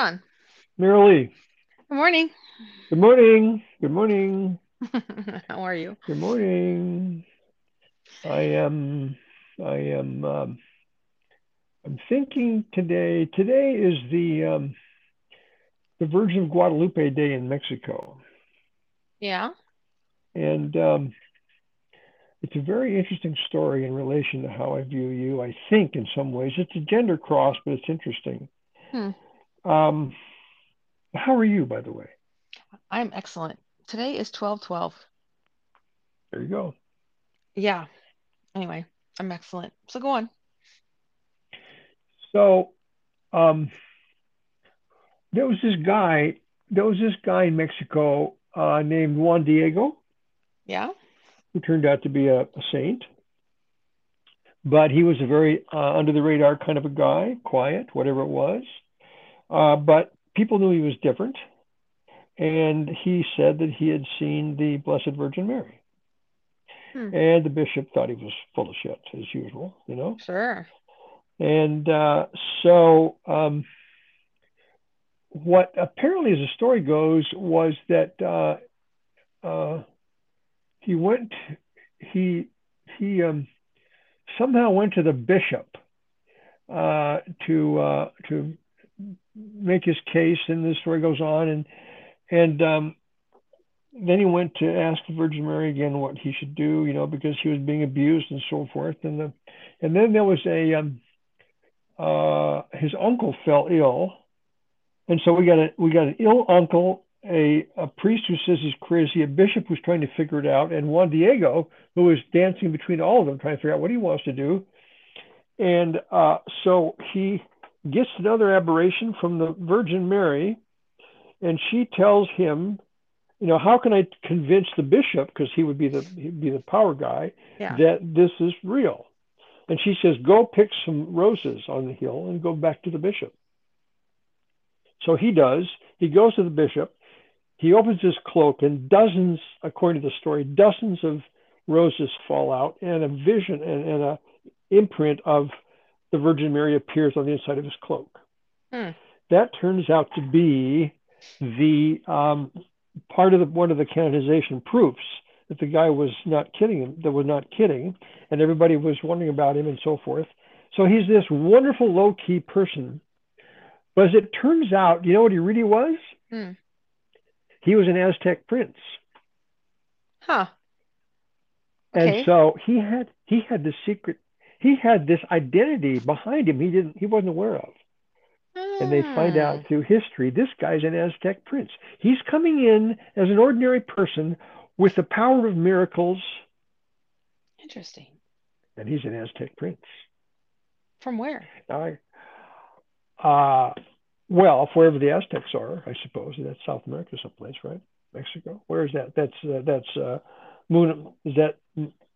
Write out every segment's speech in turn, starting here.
John. Marilee. Good morning. Good morning. Good morning. How are you? Good morning. I am. I am. Um, I'm thinking today. Today is the um, the Virgin of Guadalupe Day in Mexico, Yeah. and um, it's a very interesting story in relation to how I view you. I think in some ways it's a gender cross, but it's interesting. Hmm. Um, how are you, by the way? I'm excellent. Today is 1212. There you go. Yeah. Anyway, I'm excellent. So go on. So, um, there was this guy. There was this guy in Mexico uh, named Juan Diego, Yeah. who turned out to be a, a saint. But he was a very uh, under the radar kind of a guy, quiet, whatever it was. Uh, but people knew he was different, and he said that he had seen the Blessed Virgin Mary. Hmm. And the bishop thought he was full of shit, as usual, you know. Sure. And uh, so, um, what apparently, as the story goes, was that uh, uh, he went, he he um, somehow went to the bishop uh, to uh, to make his case, and the story goes on, and and um, then he went to ask the Virgin Mary again what he should do, you know, because he was being abused and so forth, and the and then there was a um, uh, his uncle fell ill, and so we got a we got an ill uncle, a a priest who says he's crazy, a bishop who's trying to figure it out, and Juan Diego who is dancing between all of them trying to figure out what he wants to do, and uh, so he gets another aberration from the Virgin Mary, and she tells him, you know, how can I convince the bishop because he would be the he'd be the power guy Yeah. that this is real. And she says, Go pick some roses on the hill and go back to the bishop. So he does. He goes to the bishop. He opens his cloak, and dozens, according to the story, dozens of roses fall out, and a vision and, and a imprint of the Virgin Mary appears on the inside of his cloak. Hmm. That turns out to be the um, part of the one of the canonization proofs that the guy was not kidding him, that was not kidding, and everybody was wondering about him and so forth. So he's this wonderful low key person. But as it turns out, you know what he really was? Hmm. He was an Aztec prince. Huh. Okay. And so he had he had the secret he had this identity behind him he didn't he wasn't aware of. And they find Hmm. out through history this guy's an Aztec prince. He's coming in as an ordinary person with the power of miracles, Interesting. and he's an Aztec prince. From where? I, uh, well, wherever the Aztecs are, I suppose that's South America, someplace, right? Mexico. Where is that? That's uh, that's uh, moon. Is that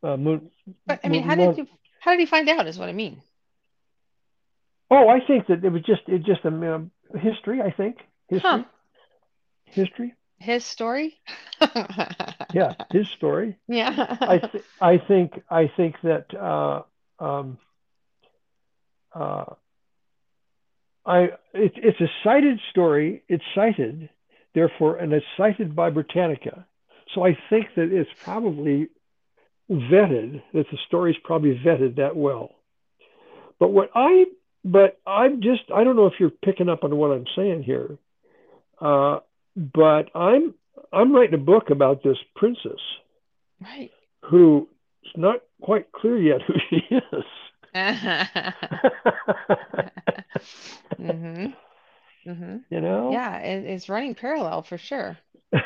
uh, moon? But I mean, Moon- how did you how did he find out is what I mean. Oh, I think that it was just it just a um, history. I think history, Huh. history. His story? Yeah, his story. Yeah. I th- I think I think that uh, um, uh, I it, it's a cited story. It's cited, therefore, and it's cited by Britannica. So I think that it's probably vetted. That the story's probably vetted that well. But what I but I'm just I don't know if you're picking up on what I'm saying here. Uh, but I'm I'm writing a book about this princess right. who is not quite clear yet who she is. hmm hmm you know? Yeah, it, it's running parallel for sure.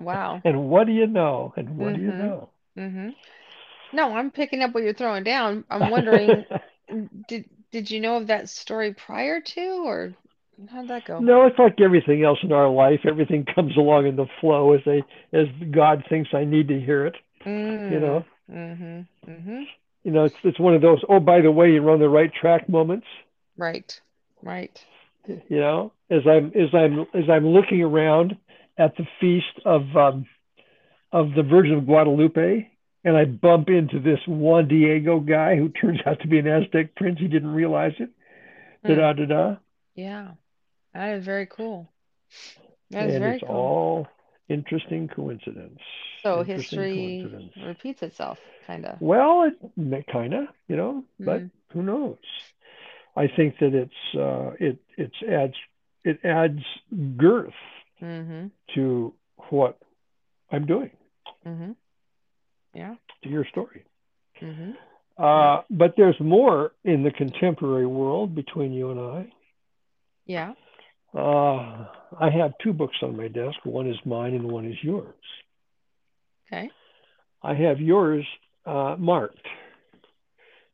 Wow. and what do you know? And what do you Mhm. know? Hmm No, I'm picking up what you're throwing down. I'm wondering, did did you know of that story prior to, or how'd that go? no, it's like everything else in our life. Everything comes along in the flow as they as God thinks I need to hear it. You know, Mm-hmm. Mm-hmm. you know, it's it's one of those. Oh, by the way, you're on the right track moments. Right. Right. you know as i'm as i'm as i'm looking around at the feast of um of the virgin of guadalupe and i bump into this juan diego guy who turns out to be an aztec prince he didn't realize it Hmm. da da da da Yeah. That is very cool. That is and very it's cool. all interesting coincidence. So interesting history coincidence. repeats itself, kind of. Well, it kind of, you know, but Mm. who knows? I think that it's uh, it it's adds it adds girth Mm-hmm. to what I'm doing Mm-hmm. Yeah. To your story. Mm-hmm. Uh, but there's more in the contemporary world between you and I. Yeah. Uh, I have two books on my desk. One is mine and one is yours. Okay. I have yours uh, marked.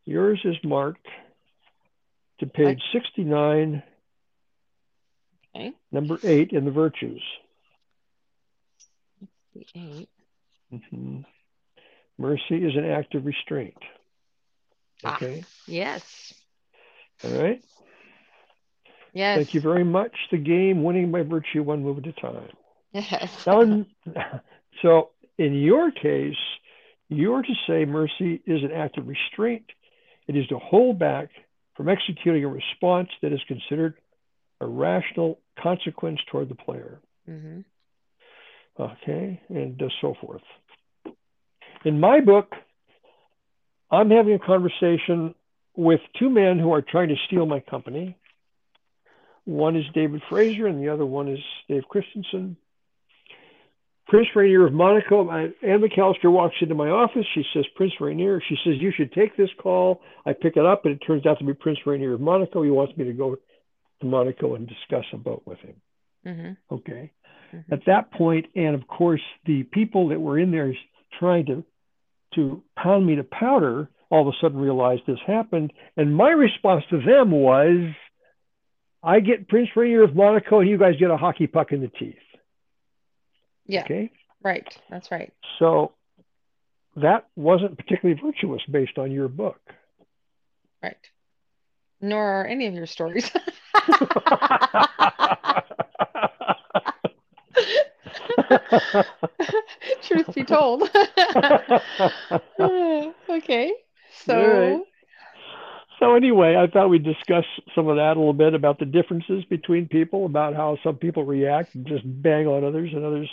Yours is marked to page I... 69, okay. number eight in the Virtues. 68. Mm-hmm. Mercy is an act of restraint. Ah, okay. Ah, yes. All right. Yes. Thank you very much. The game winning by virtue one move at a time. Yes. now, so in your case, you are to say mercy is an act of restraint. It is to hold back from executing a response that is considered a rational consequence toward the player. Mm-hmm. Okay, and uh, so forth. In my book, I'm having a conversation with two men who are trying to steal my company. One is David Fraser, and the other one is Dave Christensen. Prince Rainier of Monaco. I, Ann McAllister walks into my office. She says, Prince Rainier. She says, You should take this call. I pick it up, and it turns out to be Prince Rainier of Monaco. He wants me to go to Monaco and discuss a boat with him. Mm-hmm. Okay. Mhm. At that point, and of course, the people that were in there trying to to pound me to powder all of a sudden realized this happened, and my response to them was, "I get Prince Rainier of Monaco, and you guys get a hockey puck in the teeth." Yeah. Okay. Right. That's right. So that wasn't particularly virtuous based on your book. Right. Nor are any of your stories. Truth be told. okay. So, right. So anyway, I thought we'd discuss some of that a little bit about the differences between people, about how some people react and just bang on others, and others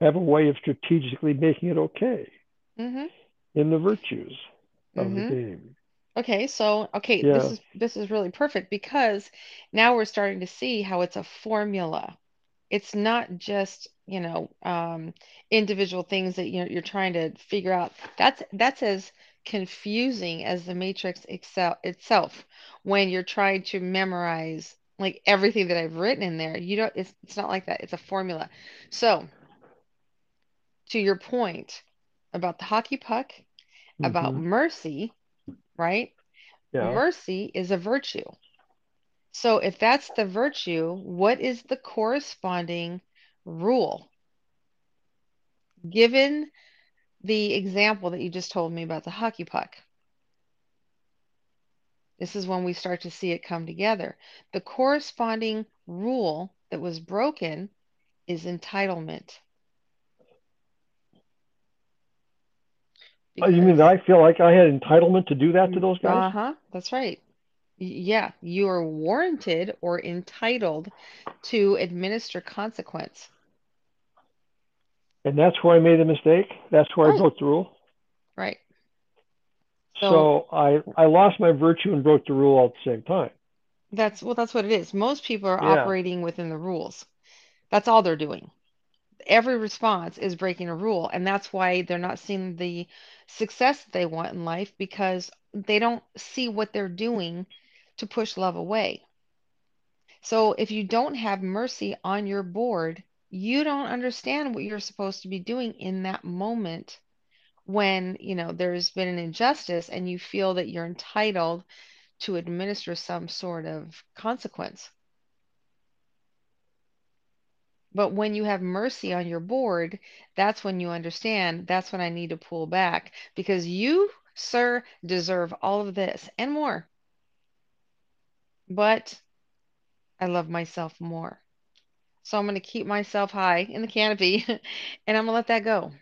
have a way of strategically making it okay hmm in the virtues of Mhm. the game. Okay, so okay, this is this is really perfect because now we're starting to see how it's a formula. It's not just, you know, um, individual things that you're you're trying to figure out. That's that's as confusing as the matrix excel itself when you're trying to memorize like everything that I've written in there. You don't it's it's not like that. It's a formula. So, to your point about the hockey puck, about Mhm. mercy, right? Yeah. Mercy is a virtue. So if that's the virtue, what is the corresponding rule? Given the example that you just told me about the hockey puck, this is when we start to see it come together. The corresponding rule that was broken is entitlement. Oh, you mean that I feel like I had entitlement to do that to those guys? Uh-huh, that's right. Yeah, you are warranted or entitled to administer consequence. And that's where I made a mistake. That's where I broke the rule. Right. So I I lost my virtue and broke the rule all at the same time. That's well, that's what it is. Most people are Yeah. operating within the rules. That's all they're doing. Every response is breaking a rule, and that's why they're not seeing the success they want in life because they don't see what they're doing to push love away. So if you don't have mercy on your board, you don't understand what you're supposed to be doing in that moment when, you know, there's been an injustice and you feel that you're entitled to administer some sort of consequence. But when you have mercy on your board, that's when you understand that's when I need to pull back because you, sir, deserve all of this and more. But I love myself more. So I'm going to keep myself high in the canopy and I'm going to let that go.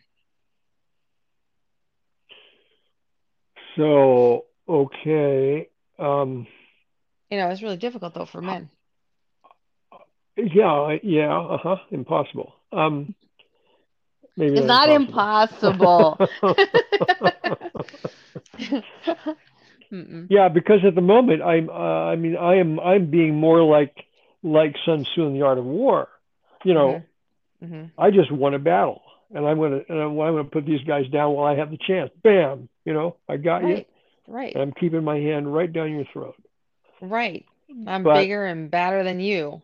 So okay. Um, You know, it's really difficult though for men. Yeah, yeah, uh-huh, impossible. Um, maybe It's not not impossible. impossible. Yeah, because at the moment I'm, uh, I mean, I am, I'm being more like like Sun Tzu in the Art of War. You know, hmm I just won a battle, and I'm gonna, and I'm, I'm gonna put these guys down while I have the chance. Bam, you know, I got you, Right. Right. and I'm keeping my hand right down your throat. Right. I'm But bigger and badder than you.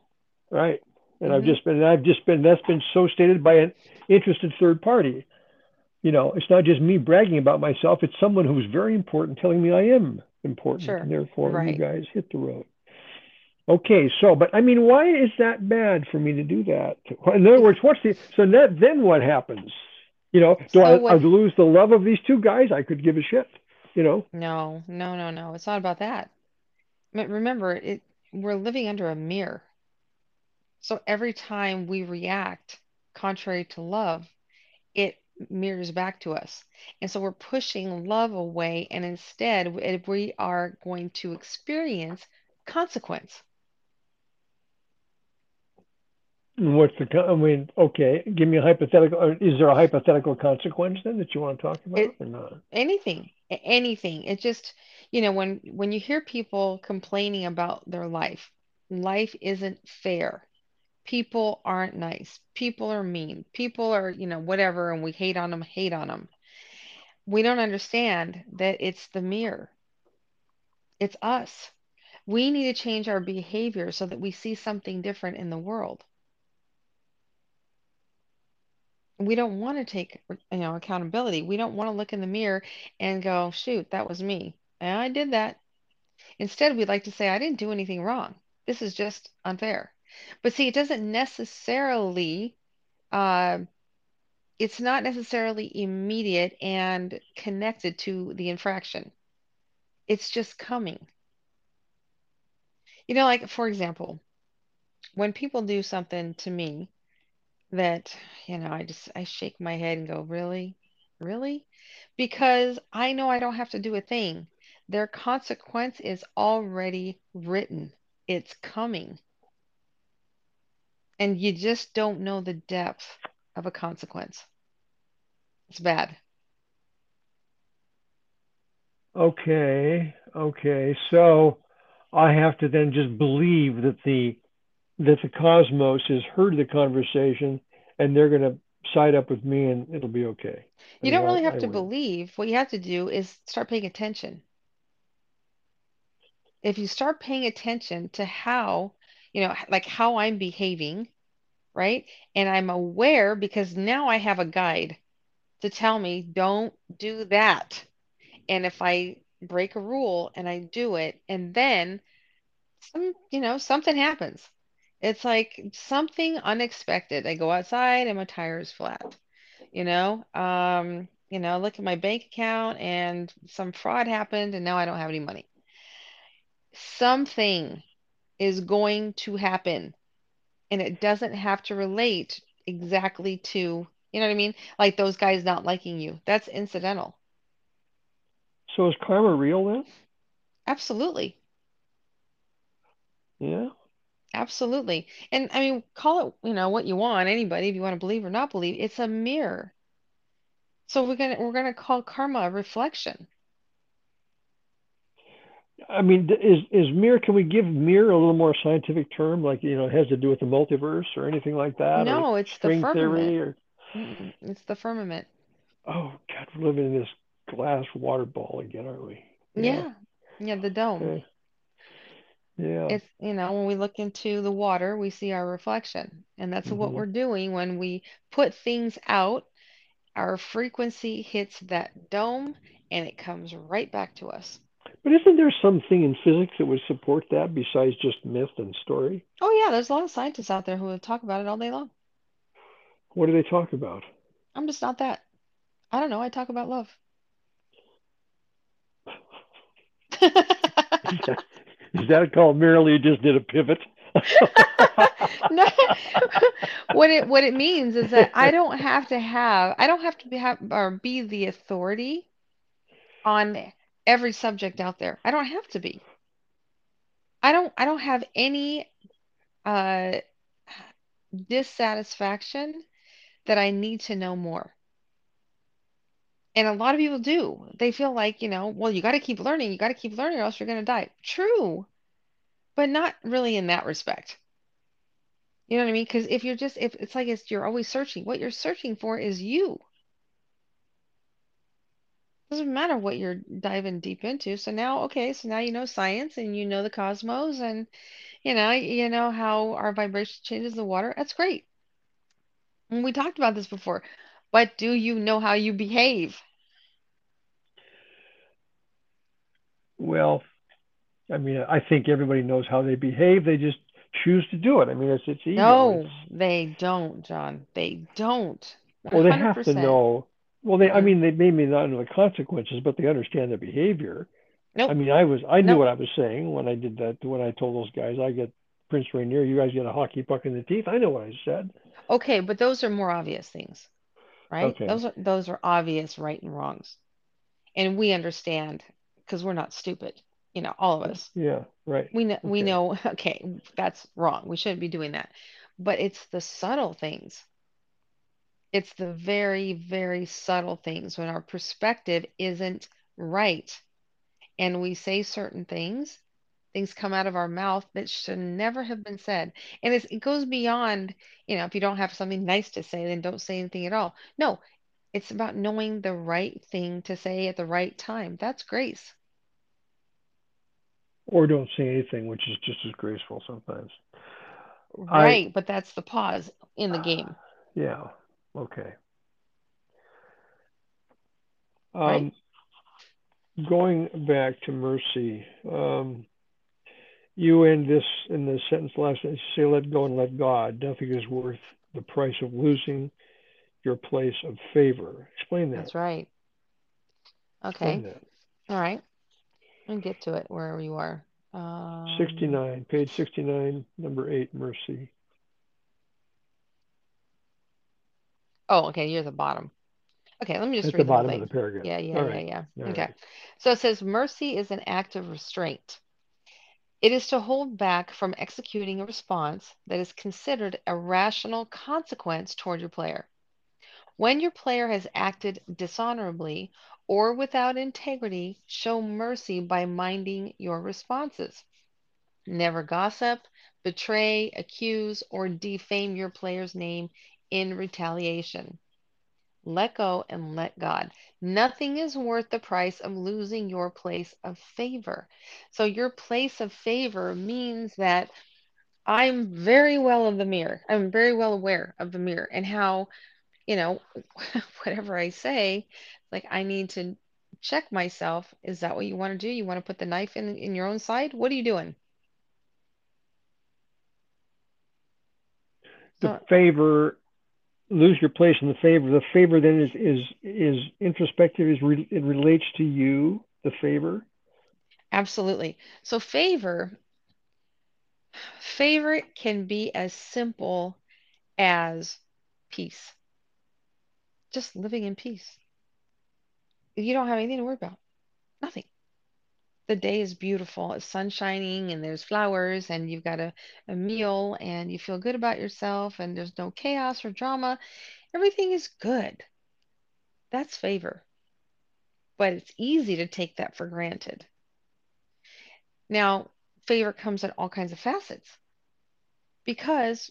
right, and I've hmm just been, I've just been, that's been so stated by an interested third party. You know, it's not just me bragging about myself; it's someone who's very important telling me I am important, and Sure. therefore you guys hit the road. Okay, so, but I mean, why is that bad for me to do that? In other words, what's the, so that, then what happens? You know, do so I, I lose the love of these two guys? I could give a shit, you know? no, no, no, no. It's not about that. M- Remember, it we're living under a mirror. So every time we react contrary to love, it mirrors back to us. And so we're pushing love away, and instead we are going to experience consequence. And what's the, I mean, okay, give me a hypothetical, or is there a hypothetical consequence then that you want to talk about It or not? anything, anything. It just, you know, when when you hear people complaining about their life, life isn't fair. People aren't nice. People are mean. People are, you know, whatever, and we hate on them, hate on them. We don't understand that it's the mirror. It's us. We need to change our behavior so that we see something different in the world. We don't want to take, you know, accountability. We don't want to look in the mirror and go, shoot, that was me. And I did that. Instead, we'd like to say, I didn't do anything wrong. This is just unfair. But see, it doesn't necessarily, uh, it's not necessarily immediate and connected to the infraction. It's just coming. You know, like for example, when people do something to me that, you know, I just I shake my head and go, "Really? Really?" Because I know I don't have to do a thing. Their consequence is already written. It's coming. And you just don't know the depth of a consequence. It's bad. Okay, okay, so I have to then just believe that the, that the cosmos has heard the conversation and they're going to side up with me and it'll be okay. You And don't really have I to win. believe. What you have to do is start paying attention. If you start paying attention to how, you know, like how I'm behaving, right? And I'm aware because now I have a guide to tell me, don't do that. And if I break a rule and I do it, and then some, you know, something happens. It's like something unexpected. I go outside and my tire is flat, you know? Um, you know, look at my bank account and some fraud happened and now I don't have any money. Something is going to happen and it doesn't have to relate exactly to, you know what I mean? Like those guys not liking you. That's incidental. So is karma real then? Absolutely. Yeah. Absolutely. And I mean, call it, you know, what you want, anybody, if you want to believe or not believe, it's a mirror. So we're gonna we're gonna call karma a reflection. I mean, is is mirror? Can we give mirror a little more scientific term, like you know, it has to do with the multiverse or anything like that, No, it's the firmament. theory, or it's the firmament. oh God, we're living in this glass water ball again, aren't we? Yeah. Yeah. Yeah, the dome. Okay. Yeah. It's, you know, when we look into the water, we see our reflection. And that's what hmm we're doing when we put things out. Our frequency hits that dome and it comes right back to us. But isn't there something in physics that would support that besides just myth and story? Oh, yeah, there's a lot of scientists out there who will talk about it all day long. What do they talk about? I'm just not that. I don't know. I talk about love. Is that called Marilee just did a pivot? No, what it what it means is that I don't have to have I don't have to be have or be the authority on every subject out there. I don't have to be. I don't I don't have any uh dissatisfaction that I need to know more. And a lot of people do. They feel like, you know, well, you got to keep learning. You got to keep learning or else you're going to die. True, but not really in that respect. You know what I mean? Because if you're just, if it's like it's, you're always searching, what you're searching for is you. Doesn't matter what you're diving deep into. So now, okay, so now you know science and you know the cosmos and you know, you know how our vibration changes the water. That's great. And we talked about this before. But do you know how you behave? Well, I mean, I think everybody knows how they behave. They just choose to do it. I mean, it's it's ego. No, It's they don't, John. They don't. well, they have to know. Well, they I mm-hmm. mean, they may not know the consequences, but they understand the behavior. Nope. I mean, I was I knew Nope. what I was saying when I did that. When I told those guys, I get Prince Rainier, you guys get a hockey puck in the teeth. I know what I said. Okay, but those are more obvious things, right? Okay. Those are those are obvious right and wrongs. And we understand because we're not stupid. You know, all of us. Yeah. Right. We know we know, okay, that's wrong. We shouldn't be doing that. But it's the subtle things. It's the very, very subtle things when our perspective isn't right and we say certain things, things come out of our mouth that should never have been said. And it's, it goes beyond, you know, if you don't have something nice to say, then don't say anything at all. No, it's about knowing the right thing to say at the right time. That's grace. Or don't say anything, which is just as graceful sometimes. I Right, but that's the pause in the game, yeah. Okay. right? Um, going back to mercy, um, you end this in the sentence last you say, let go and let God. Nothing is worth the price of losing your place of favor. Explain that. That's right. Okay. that. All right. I'll get to it wherever you are. Um, 69, page 69, number 8, mercy. oh, okay, you're at the bottom. Okay, let me just At the read the bottom of the paragraph. Yeah, yeah, All yeah, right. yeah. All Okay. right. So it says mercy is an act of restraint. It is to hold back from executing a response that is considered a rational consequence toward your player. When your player has acted dishonorably or without integrity, show mercy by minding your responses. Never gossip, betray, accuse, or defame your player's name in retaliation. Let go and let God. Nothing is worth the price of losing your place of favor. So, your place of favor means that I'm very well of the mirror. I'm very well aware of the mirror and how, you know, whatever I say, like I need to check myself. Is that what you want to do? You want to put the knife in in your own side? What are you doing? The favor lose your place in the favor. The favor then is is is introspective. Is re, it relates to you. The favor. absolutely. So, favor, favor can be as simple as peace, just living in peace. You don't have anything to worry about. The day is beautiful. It's sun shining and there's flowers and you've got a, a meal and you feel good about yourself and there's no chaos or drama. Everything is good. That's favor. But it's easy to take that for granted. Now, favor comes in all kinds of facets because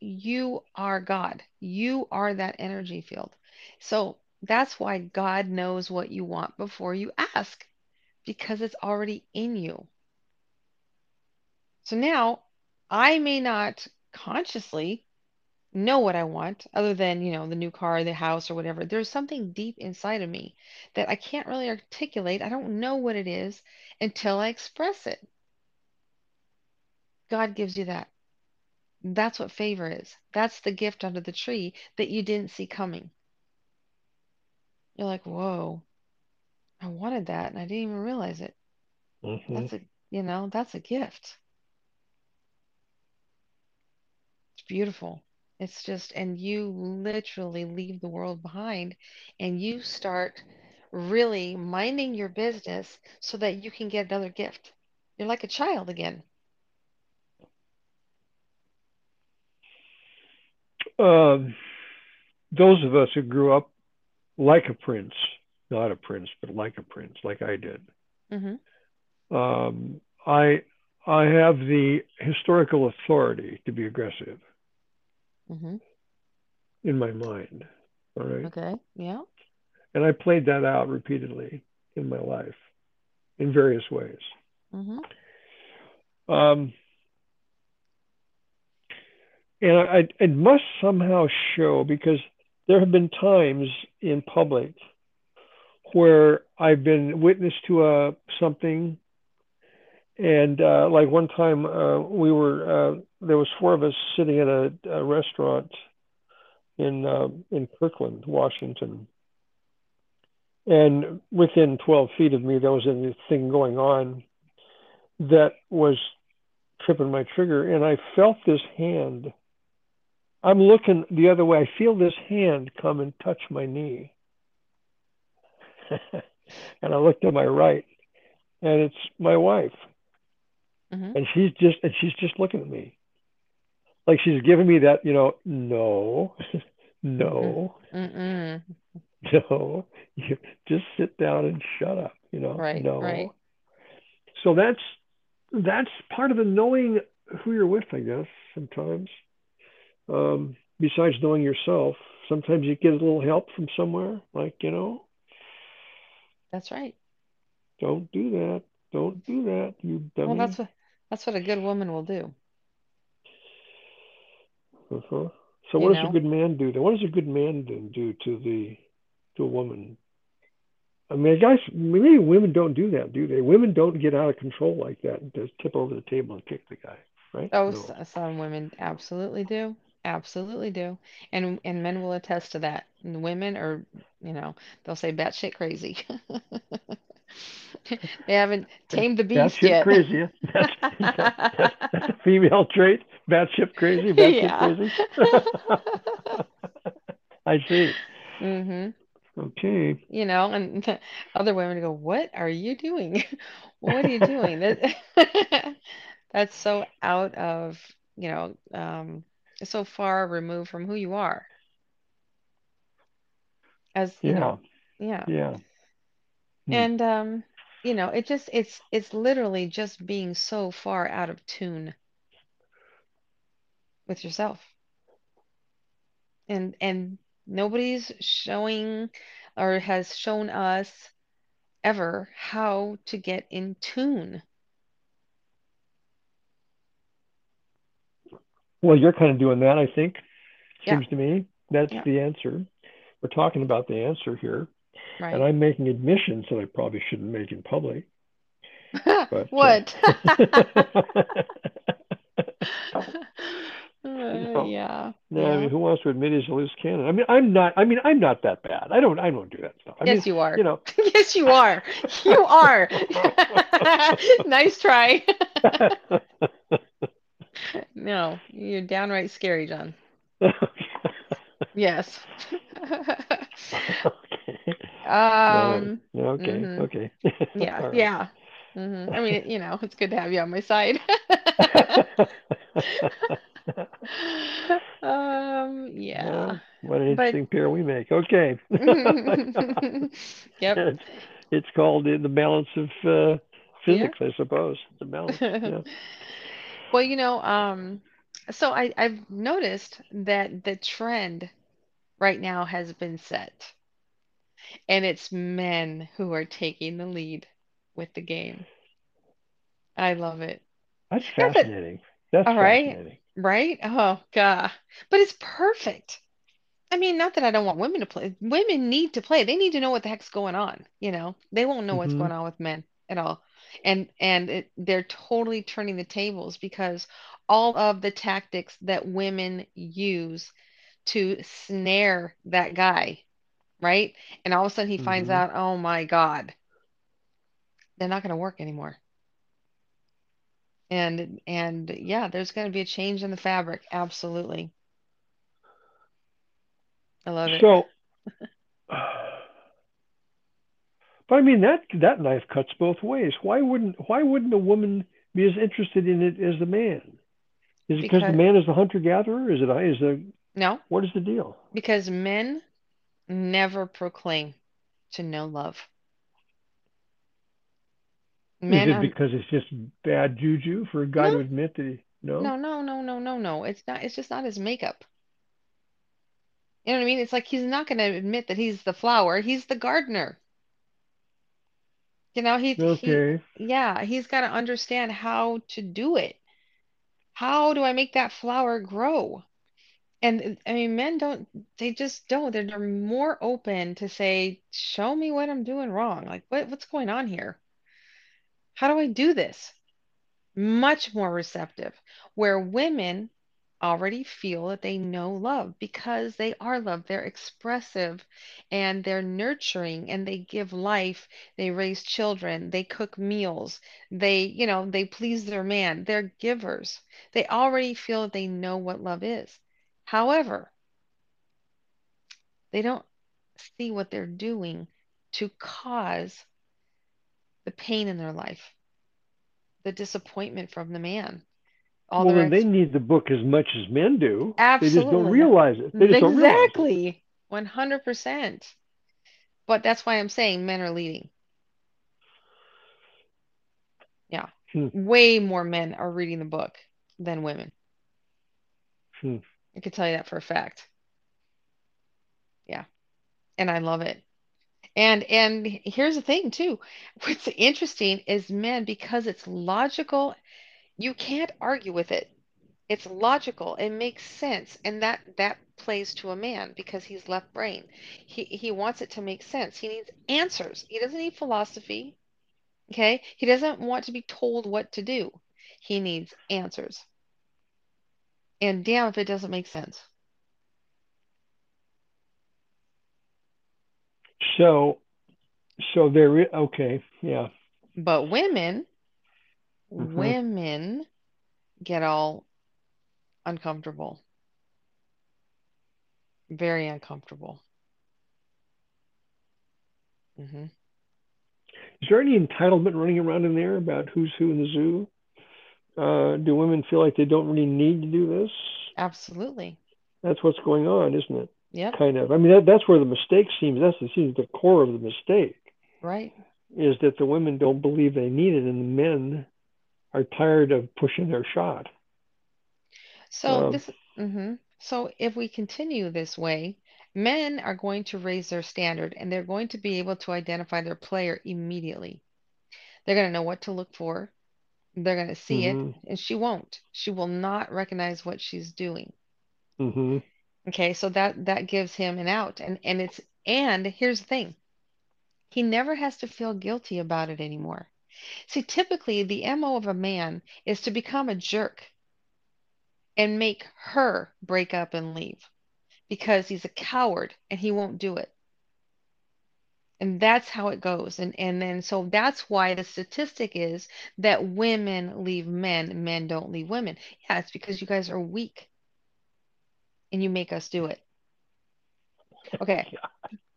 you are God. You are that energy field. So that's why God knows what you want before you ask, because it's already in you. So now I may not consciously know what I want other than, you know, the new car, the house, or whatever. There's something deep inside of me that I can't really articulate. I don't know what it is until I express it. God gives you that. That's what favor is. That's the gift under the tree that you didn't see coming. You're like, whoa, I wanted that and I didn't even realize it. Mm-hmm. That's a, you know, that's a gift. It's beautiful. It's just, and you literally leave the world behind and you start really minding your business so that you can get another gift. You're like a child again. um, those of us who grew up like a prince, not a prince, but like a prince, like I did, Mm-hmm. um, I I have the historical authority to be aggressive Mm-hmm. in my mind. All right. Okay. Yeah. And I played that out repeatedly in my life in various ways. Mm-hmm. Um, and I, it must somehow show because there have been times in public where I've been witness to a something, and uh, like one time uh, we were uh, there was four of us sitting at a, a restaurant in uh, in Kirkland, Washington, and within 12 feet of me there was a thing going on that was tripping my trigger, and I felt this hand. I'm looking the other way. I feel this hand come and touch my knee. and I look to my right, and it's my wife, Mm-hmm. and she's just and she's just looking at me, like she's giving me that, you know, no, no, Mm-mm. no, you just sit down and shut up, you know, Right, no. right. So that's that's part of the knowing who you're with, I guess. Sometimes, um, besides knowing yourself, sometimes you get a little help from somewhere, like you know, That's right. don't do that, don't do that, you dummy. Well, that's what that's what a good woman will do. Uh-huh. So You what does know? a good man do then? What does a good man then do to the to a woman? I mean, guys, maybe women don't do that, do they? Women don't get out of control like that and just tip over the table and kick the guy, right? Oh, No. some women absolutely do. Absolutely do. And and men will attest to that. And women are, you know, they'll say batshit crazy. They haven't tamed the beast shit yet. crazy. That's, that's, that's a female trait. Batship crazy. Batship Yeah. crazy. I see. Mm-hmm. Okay. You know, and other women go, "What are you doing? What are you doing?" That that's so out of, you know, um, so far removed from who you are. As, you Yeah. know, yeah. Yeah. Hmm. And um, you know, it just it's it's literally just being so far out of tune with yourself. And and nobody's showing or has shown us ever how to get in tune. Well, you're kind of doing that, I think. Yeah. Seems to me that's Yeah. the answer. We're talking about the answer here, and I'm making admissions that I probably shouldn't make in public. But uh, What? Uh, yeah. no, I mean, Yeah. who wants to admit he's a loose cannon? I mean, I'm not. I mean, I'm not that bad. I don't. I don't do that stuff. I Yes, mean, you are. you know. Yes, you are. You are. Nice try. No, you're downright scary, John. Yes. okay. Um, No, okay. mhm. Okay. yeah, right. yeah. hmm I mean, you know, it's good to have you on my side. Um, yeah. Well, what an But interesting pair we make. Okay. yep. it's, it's called the balance of uh, Yeah. physics, I suppose. The balance. Yeah. Well, you know, um, so I, I've noticed that the trend right now has been set, and it's men who are taking the lead with the game. I love it. That's fascinating. That's all right, fascinating. right? Oh, God. But it's perfect. I mean, not that I don't want women to play. Women need to play. They need to know what the heck's going on, you know. They won't know what's hmm going on with men at all. And and it, they're totally turning the tables because all of the tactics that women use to snare that guy, right? And all of a sudden he finds hmm out, oh my God, they're not going to work anymore. And and yeah, there's going to be a change in the fabric. Absolutely. I love it. So, but I mean that that knife cuts both ways. Why wouldn't why wouldn't a woman be as interested in it as the man? Is it because the man is the hunter gatherer? Is it is the No, What is the deal? because men never proclaim to know love. Is it are because it's just bad juju for a guy to admit that he no? no, no, no, no, no, no. It's not. It's just not his makeup. You know what I mean? It's like he's not going to admit that he's the flower. He's the gardener. You know, he he yeah, he's got to understand how to do it. How do I make that flower grow? And I mean, men don't, they just don't. They're, they're more open to say, show me what I'm doing wrong. Like, what what's going on here? How do I do this? Much more receptive. Where women already feel that they know love because they are loved. They're expressive and they're nurturing and they give life. They raise children. They cook meals. They, you know, they please their man. They're givers. They already feel that they know what love is. However, they don't see what they're doing to cause the pain in their life, the disappointment from the man, all Well, their then they need the book as much as men do. They just don't absolutely realize it. They just don't realize it. exactly 100%. But that's why I'm saying men are leading. Yeah. Hmm. Way more men are reading the book than women. Hmm. I can tell you that for a fact. Yeah. And I love it. And and here's the thing too. What's interesting is men because it's logical, you can't argue with it. It's logical. It makes sense. And that that plays to a man because he's left brain. He he wants it to make sense. He needs answers. He doesn't need philosophy. Okay? He doesn't want to be told what to do. He needs answers. And damn if it doesn't make sense. So, so there. Okay. Yeah. But women, hmm women get all uncomfortable. Very uncomfortable. hmm Is there any entitlement running around in there about who's who in the zoo? Uh, do women feel like they don't really need to do this? Absolutely. That's what's going on, isn't it? Yep. Kind of. I mean, that, that's where the mistake seems. That's the, seems the core of the mistake Right. is that the women don't believe they need it, and the men are tired of pushing their shot. So Um, this, hmm So if we continue this way, men are going to raise their standard and they're going to be able to identify their player immediately. They're going to know what to look for. They're going to see it, hmm and she won't. She will not recognize what she's doing. hmm Okay, so that that gives him an out. And and it's and here's the thing. He never has to feel guilty about it anymore. See, typically the MO of a man is to become a jerk and make her break up and leave because he's a coward and he won't do it. And that's how it goes. And and then so that's why the statistic is that women leave men, men don't leave women. Yeah, it's because you guys are weak and you make us do it. Okay.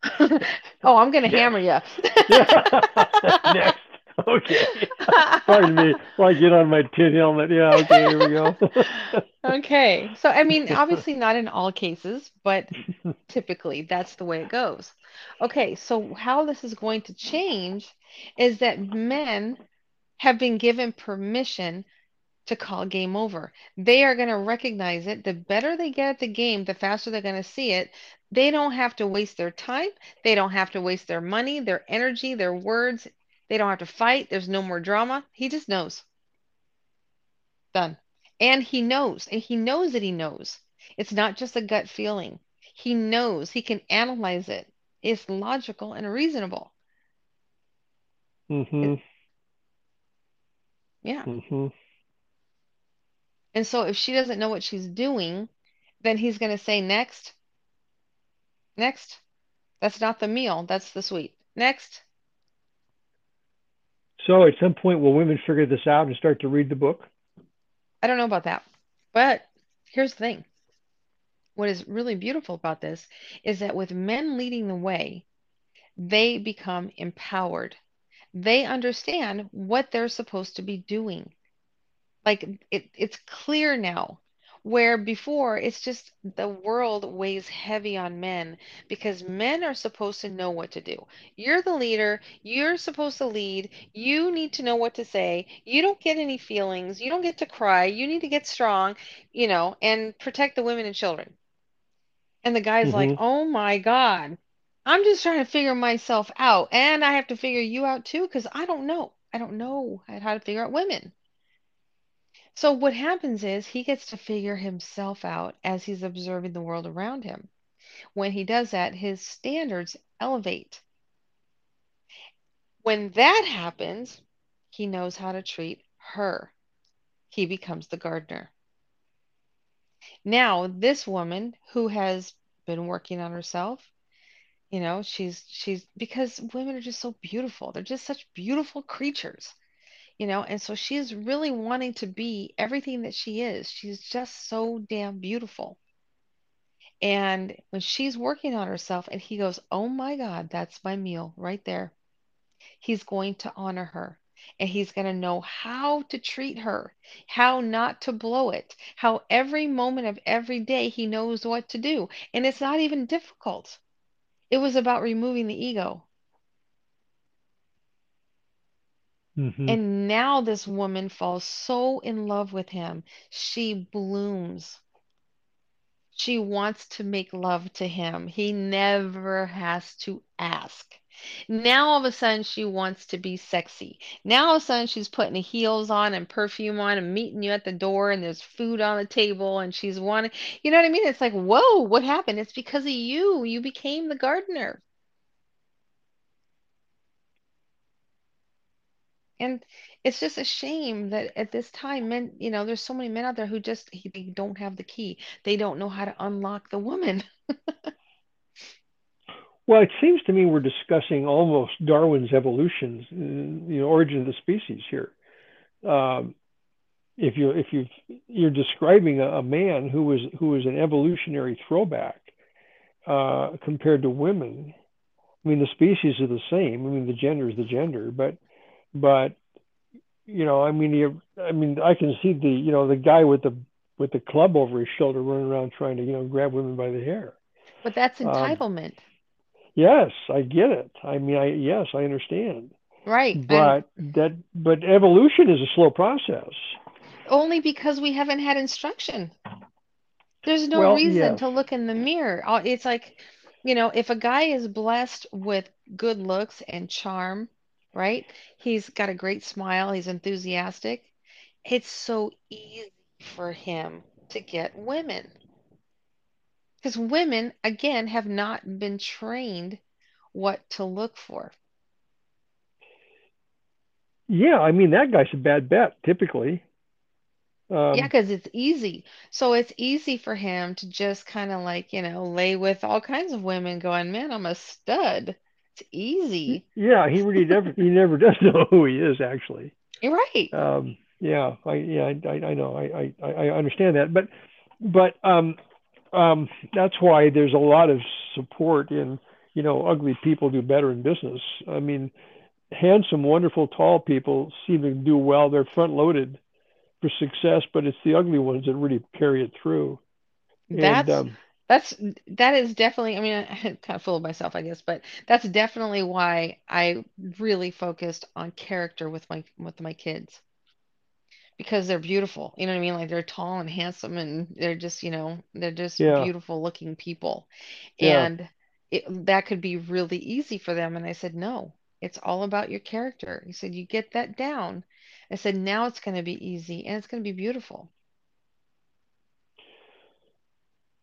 Oh, I'm gonna Next. hammer you. Next. Okay. Pardon me. Like get on my tin helmet. Yeah. Okay. Here we go. Okay. So, I mean, obviously not in all cases, but typically that's the way it goes. Okay. So, how this is going to change is that men have been given permission to call game over. They are going to recognize it. The better they get at the game, the faster they're going to see it. They don't have to waste their time. They don't have to waste their money, their energy, their words. They don't have to fight. There's no more drama. He just knows. Done. And he knows, and he knows that he knows. It's not just a gut feeling. He knows. He can analyze it. It's logical and reasonable. hmm Yeah. hmm And so if she doesn't know what she's doing, then he's going to say, next, next. That's not the meal. That's the sweet. Next. So at some point, will women figure this out and start to read the book? I don't know about that. But here's the thing. What is really beautiful about this is that with men leading the way, they become empowered. They understand what they're supposed to be doing. Like it, it's clear now Where before it's just the world weighs heavy on men because men are supposed to know what to do. You're the leader, you're supposed to lead, you need to know what to say. You don't get any feelings, you don't get to cry, you need to get strong, you know, and protect the women and children. And the guy's like, hmm "Oh my God, I'm just trying to figure myself out, and I have to figure you out too because I don't know. I don't know how to figure out women." So what happens is he gets to figure himself out as he's observing the world around him. When he does that, his standards elevate. When that happens, he knows how to treat her. He becomes the gardener. Now, this woman who has been working on herself, you know, she's she's because women are just so beautiful. They're just such beautiful creatures, you know, and so she's really wanting to be everything that she is. She's just so damn beautiful. And when she's working on herself and he goes, Oh my God, that's my meal right there. He's going to honor her and he's going to know how to treat her, how not to blow it, how every moment of every day he knows what to do. And it's not even difficult. It was about removing the ego. Hmm And now this woman falls so in love with him. She blooms. She wants to make love to him. He never has to ask. Now all of a sudden she wants to be sexy. Now all of a sudden she's putting heels on and perfume on and meeting you at the door and there's food on the table and she's wanting, you know what I mean? It's like, whoa, what happened? It's because of you. You became the gardener. And it's just a shame that at this time, men, you know, there's so many men out there who just they don't have the key. They don't know how to unlock the woman. Well, it seems to me we're discussing almost Darwin's evolution, the origin of the species here. Um, if you if you you're describing a, a man who was who was an evolutionary throwback uh, compared to women, I mean the species are the same. I mean the gender is the gender, but but you know I mean you I mean I can see the you know the guy with the with the club over his shoulder running around trying to you know grab women by the hair. But that's Um, entitlement. yes, I get it. I mean I yes I understand, Right. But that but evolution is a slow process. only because we haven't had instruction. There's no Well, reason yes, to look in the mirror. Uh, It's like, you know, if a guy is blessed with good looks and charm, right? He's got a great smile, he's enthusiastic. It's so easy for him to get women. Because women, again, have not been trained what to look for. yeah. I mean that guy's a bad bet typically. Yeah, Um, because it's easy. So it's easy for him to just kind of like, you know, lay with all kinds of women going, man, I'm a stud. It's easy. yeah, he really never he never does know who he is actually. You're right. Um, yeah, I yeah I, I, I know I, I I understand that, but but um, um, that's why there's a lot of support in you know ugly people do better in business. I mean, handsome, wonderful, tall people seem to do well. They're front loaded for success, but it's the ugly ones that really carry it through. And That's um, that's that is definitely, I mean, I kind of fooled myself, I guess, but that's definitely why I really focused on character with my with my kids because they're beautiful. You know what I mean? Like they're tall and handsome and they're just, you know, they're just yeah, beautiful looking people. yeah, And it, that could be really easy for them. And I said, no, it's all about your character. He said, you get that down. I said, now it's going to be easy and it's going to be beautiful.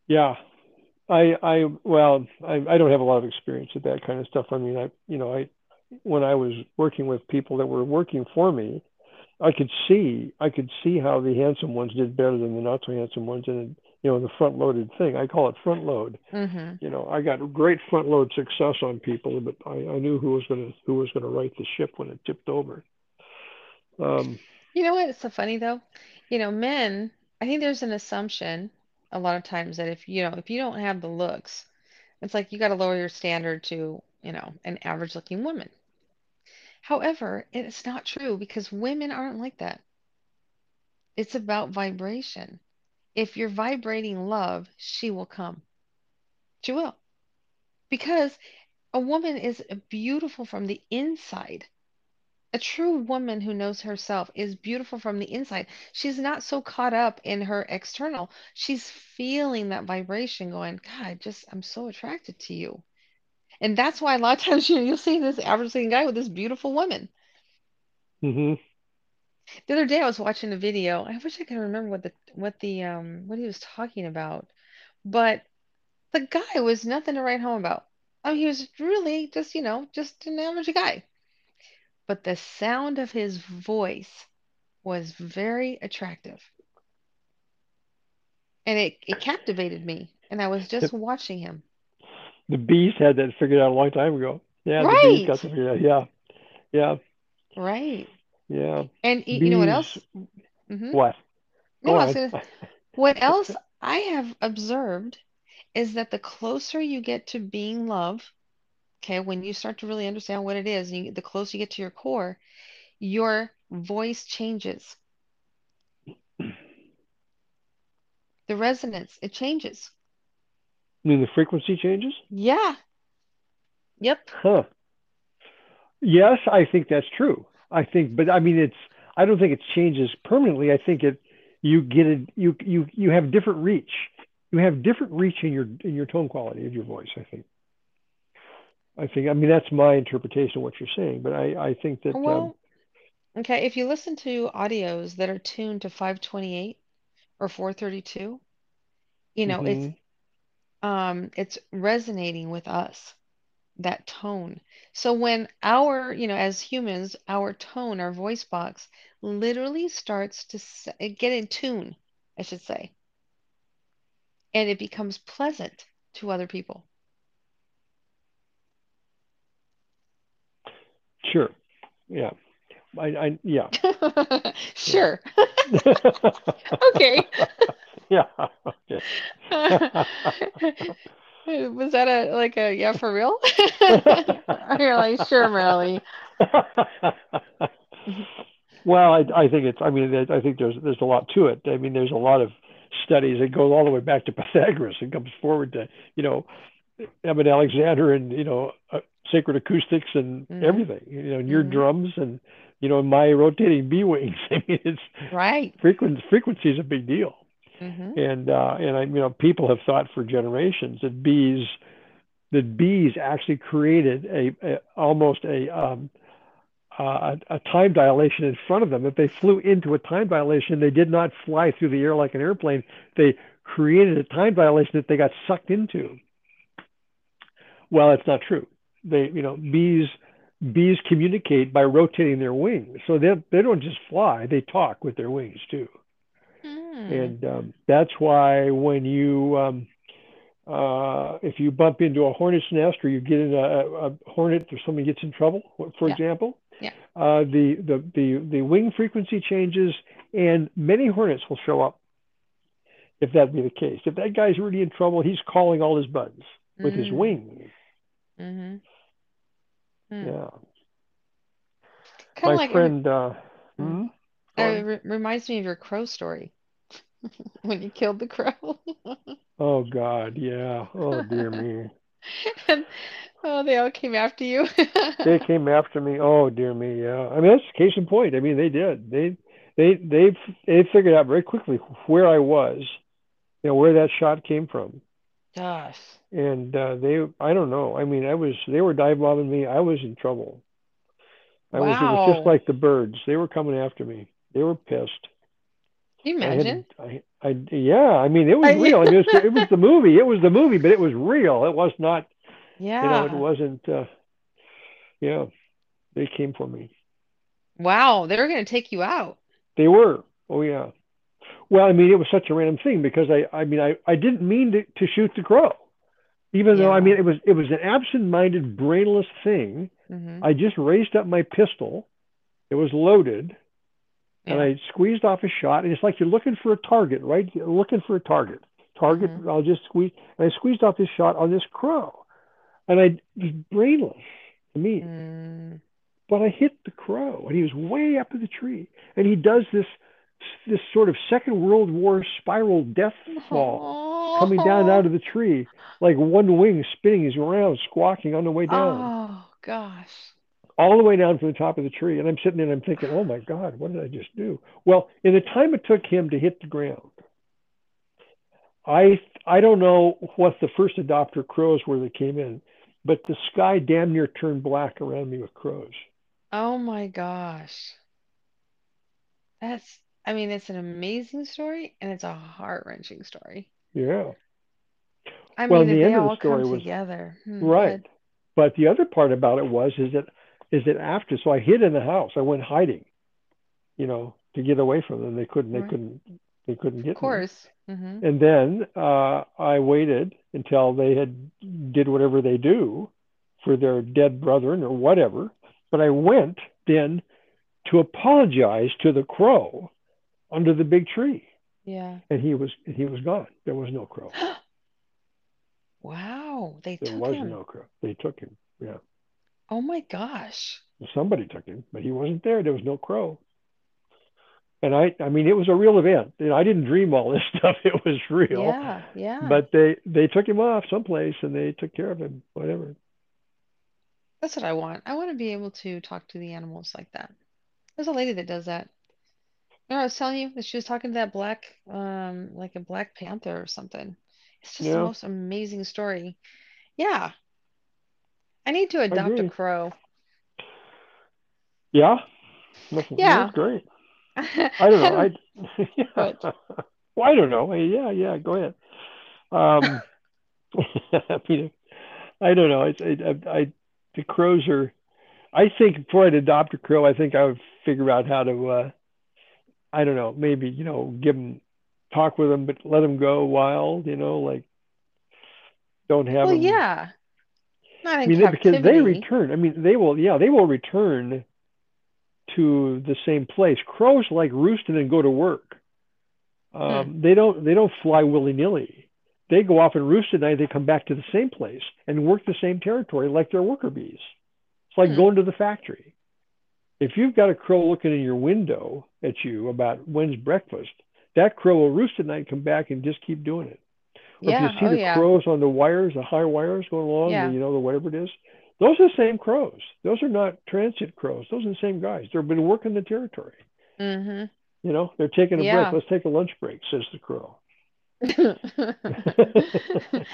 yeah. I I well I I don't have a lot of experience with that kind of stuff. I mean I you know I when I was working with people that were working for me, I could see I could see how the handsome ones did better than the not so handsome ones, and you know the front loaded thing. I call it front load. hmm You know I got great front load success on people, but I, I knew who was gonna who was gonna right the ship when it tipped over. Um, You know what? It's so funny though. You know, men, I think there's an assumption a lot of times that if you know, if you don't have the looks, it's like you got to lower your standard to, you know, an average looking woman. However, it's not true because women aren't like that. It's about vibration. if you're vibrating love, she will come. She will. Because a woman is beautiful from the inside. A true woman who knows herself is beautiful from the inside. She's not so caught up in her external. She's feeling that vibration going, God, just, I'm so attracted to you. And that's why a lot of times you, you'll see this average looking guy with this beautiful woman. hmm The other day I was watching a video. I wish I could remember what the what the um what he was talking about. But the guy was nothing to write home about. I mean, he was really just, you know, just an average guy. But the sound of his voice was very attractive. And it, it captivated me. And I was just watching him. The bees had that figured out a long time ago. Yeah, the bees got Right. to figure out. Yeah, yeah, Right. yeah. And y- you know what else? Bees. hmm What? No, Go gonna, what else I have observed is that the closer you get to being love, okay, when you start to really understand what it is, you, the closer you get to your core, your voice changes. The resonance, it changes. I mean, the frequency changes? Yeah. Yep. Huh. Yes, I think that's true. I think, but I mean, it's. I don't think it changes permanently. I think it. You get it. You you you have different reach. You have different reach in your in your tone quality of your voice. I think. I think. I mean, that's my interpretation of what you're saying. But I I think that. Um, Well, okay, if you listen to audios that are tuned to 528 or 432, you know, it's mhm. um it's resonating with us. that tone. So when our, you know, as humans, our tone, our voice box literally starts to get in tune, I should say, and it becomes pleasant to other people. Sure. Yeah. I I yeah. Sure. Okay. yeah. Okay. Was that a like a yeah for real? You're like, sure, Marilee. Well, I, I think it's. I mean, I think there's there's a lot to it. I mean, there's a lot of studies that go all the way back to Pythagoras and comes forward to you know Eben Alexander and you know uh, sacred acoustics and hmm everything. You know, and your hmm drums and you know my rotating B wings. I mean, it's Right. frequency frequency is a big deal. hmm And uh, and I you know people have thought for generations that bees that bees actually created a, a almost a um, uh, a, a time dilation in front of them. If they flew into a time dilation, they did not fly through the air like an airplane. They created a time dilation that they got sucked into. Well, that's not true. They, you know, bees bees communicate by rotating their wings, so they they don't just fly; they talk with their wings too. Hmm. And um, that's why when you um, uh, if you bump into a hornet's nest or you get in a, a hornet or someone gets in trouble, for Yeah. example, Yeah. uh, the, the, the, the wing frequency changes and many hornets will show up if that be the case. If that guy's really in trouble, he's calling all his buds with his Mm. wings. Hmm Hmm. Yeah. Kind My of like it, friend, uh, mm. hmm, Uh, it re- reminds me of your crow story when you killed the crow. Oh God, yeah. Oh dear me. And oh, they all came after you. They came after me. Oh dear me, yeah. I mean, that's case in point. I mean, they did. They, they, they, they figured out very quickly where I was, you know, where that shot came from. Gosh. And uh, they, I don't know. I mean, I was, they were dive bombing me. I was in trouble. I was, it was just like the birds. They were coming after me. They were pissed. Can you I imagine? had, I, I, yeah. I mean, it was real. I mean, it was, it was the movie. It was the movie, but it was real. It was not, Yeah. you know, it wasn't. Uh, yeah, they came for me. Wow. They were going to take you out. They were. Oh yeah. Well, I mean, it was such a random thing because I, I mean, I, I didn't mean to, to shoot the crow, even though I mean, it was, it was an absent-minded, brainless thing. hmm I just raised up my pistol. It was loaded, and I squeezed off a shot. And it's like you're looking for a target, right? You're looking for a target. Target. hmm I'll just squeeze. And I squeezed off this shot on this crow, and I it was brainless to me, Mm. but I hit the crow, and he was way up in the tree, and he does this this sort of Second World War spiral death fall coming down out of the tree, like one wing spinning around, squawking on the way down, oh gosh. all the way down from the top of the tree. And I'm sitting there and I'm thinking, oh my God, what did I just do? Well, in the time it took him to hit the ground, I I don't know what the first adopter crows were that came in, but the sky damn near turned black around me with crows. Oh my gosh. That's, I mean, it's an amazing story and it's a heart-wrenching story. Yeah. I Well, mean, the they end of the all come story was together. Hmm, right. ahead. But the other part about it was is that is that after so I hid in the house. I went hiding, you know, to get away from them. They couldn't they Right. couldn't they couldn't get. Of get me. Of course. hmm And then uh, I waited until they had did whatever they do for their dead brethren or whatever. But I went then to apologize to the crow under the big tree, Yeah. and he was he was gone. There was no crow. Wow, they There took was him. no crow. They took him. Yeah, Oh my gosh. somebody took him, but he wasn't there. There was no crow. And I, I mean, it was a real event. You know, I didn't dream all this stuff. It was real. Yeah, yeah. But they they took him off someplace and they took care of him. Whatever. That's what I want. I want to be able to talk to the animals like that. There's a lady that does that. Know, I was telling you that she was talking to that black, um, like a Black Panther or something. It's just the Yeah, most amazing story. Yeah, I need to I adopt a agree. crow. Yeah, that's, that's Yeah. great. I I don't know. don't, I yeah. Well, I don't know. Yeah, yeah. Go ahead. Um, I mean, I don't know. I, I, I, the crows are. I think before I'd adopt a crow, I think I would figure out how to. Uh, I don't know. Maybe you know, give them, talk with them, but let them go wild. You know, like don't have well, them. yeah, not I mean, they, because they return. I mean, they will. Yeah, they will return to the same place. Crows like roosting and then go to work. Hmm. Um, they don't. They don't fly willy nilly. They go off and roost at night. They come back to the same place and work the same territory like they're worker bees. It's like Hmm. going to the factory. If you've got a crow looking in your window at you about when's breakfast, that crow will roost at night and come back and just keep doing it. Or if you see Oh, the yeah. crows on the wires, the high wires going along, Yeah. the, you know, the whatever it is, those are the same crows. Those are not transit crows. Those are the same guys. They've been working the territory. Mm-hmm. You know, they're taking a break. Let's take a lunch break, says the crow.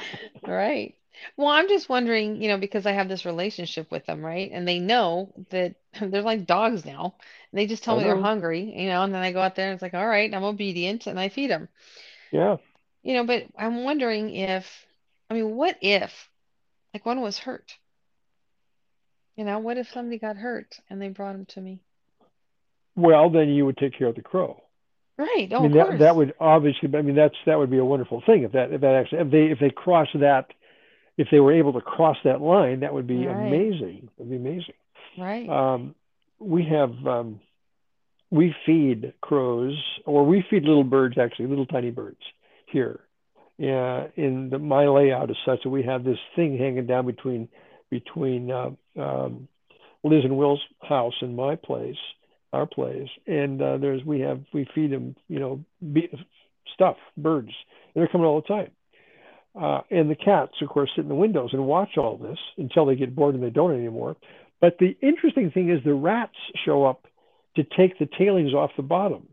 Right. Well, I'm just wondering, you know, because I have this relationship with them, right? And they know that they're like dogs now. And they just tell I me they're know. hungry, you know, and then I go out there and it's like, all right, I'm obedient and I feed them. Yeah. You know, but I'm wondering if, I mean, what if like one was hurt? You know, what if somebody got hurt and they brought him to me? Well, then you would take care of the crow. Right. I Oh, mean, of that that would obviously. I mean, that's that would be a wonderful thing if that if that actually if they if they cross that if they were able to cross that line, that would be Right. amazing. It would be amazing. Right. Um, we have um, we feed crows or we feed little birds actually little tiny birds here. Yeah, in the, my layout is such that we have this thing hanging down between between uh, um, Liz and Will's house and my place, our place, and uh, there's we have we feed them you know be, stuff birds. And they're coming all the time. Uh, and the cats, of course, sit in the windows and watch all this until they get bored and they don't anymore. But the interesting thing is the rats show up to take the tailings off the bottom.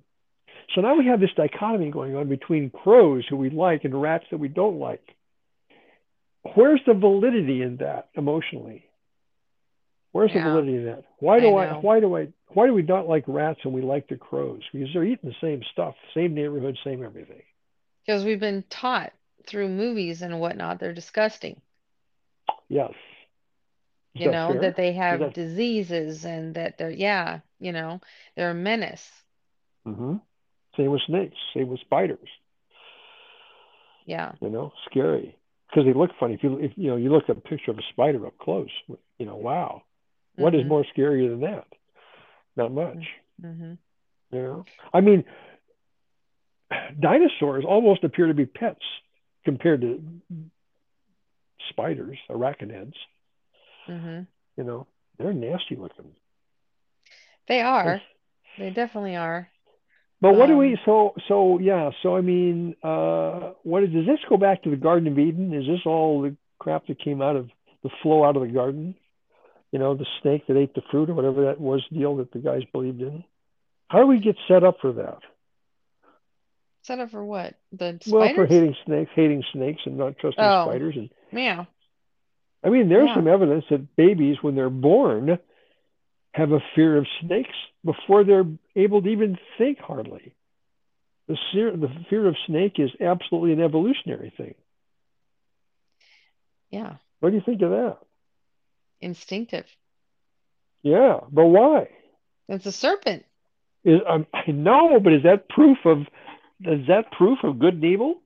So now we have this dichotomy going on between crows who we like and rats that we don't like. Where's the validity in that emotionally? Where's the validity in that? Why do I, know. why do I why do we not like rats and we like the crows? Because they're eating the same stuff, same neighborhood, same everything. Because we've been taught through movies and whatnot, they're disgusting. Yes. Is You that know, fair? that they have that diseases and that they're, yeah, you know, they're a menace. Mm-hmm. Same with snakes, same with spiders, Yeah. you know, scary. Because they look funny. If you if you know you look at a picture of a spider up close, you know, wow. What is hmm more scary than that? Not much. Mm-hmm. You know? I mean, dinosaurs almost appear to be pets compared to spiders, arachnids. hmm You know, they're nasty looking. They are. They definitely are. But what do we? Um, So so yeah. So I mean, uh, what is, does this go back to the Garden of Eden? Is this all the crap that came out of the flow out of the garden? You know, the snake that ate the fruit or whatever that was deal that the guys believed in. How do we get set up for that? Set up for what? The Well, for hating snakes, hating snakes, and not trusting Oh, spiders. And yeah, I mean, there's yeah. some evidence that babies, when they're born, have a fear of snakes before they're able to even think hardly. The fear, the fear of snake is absolutely an evolutionary thing. Yeah. What do you think of that? Instinctive. Yeah, but why? It's a serpent. Is, um, I know, but is that proof of is that proof of good and evil?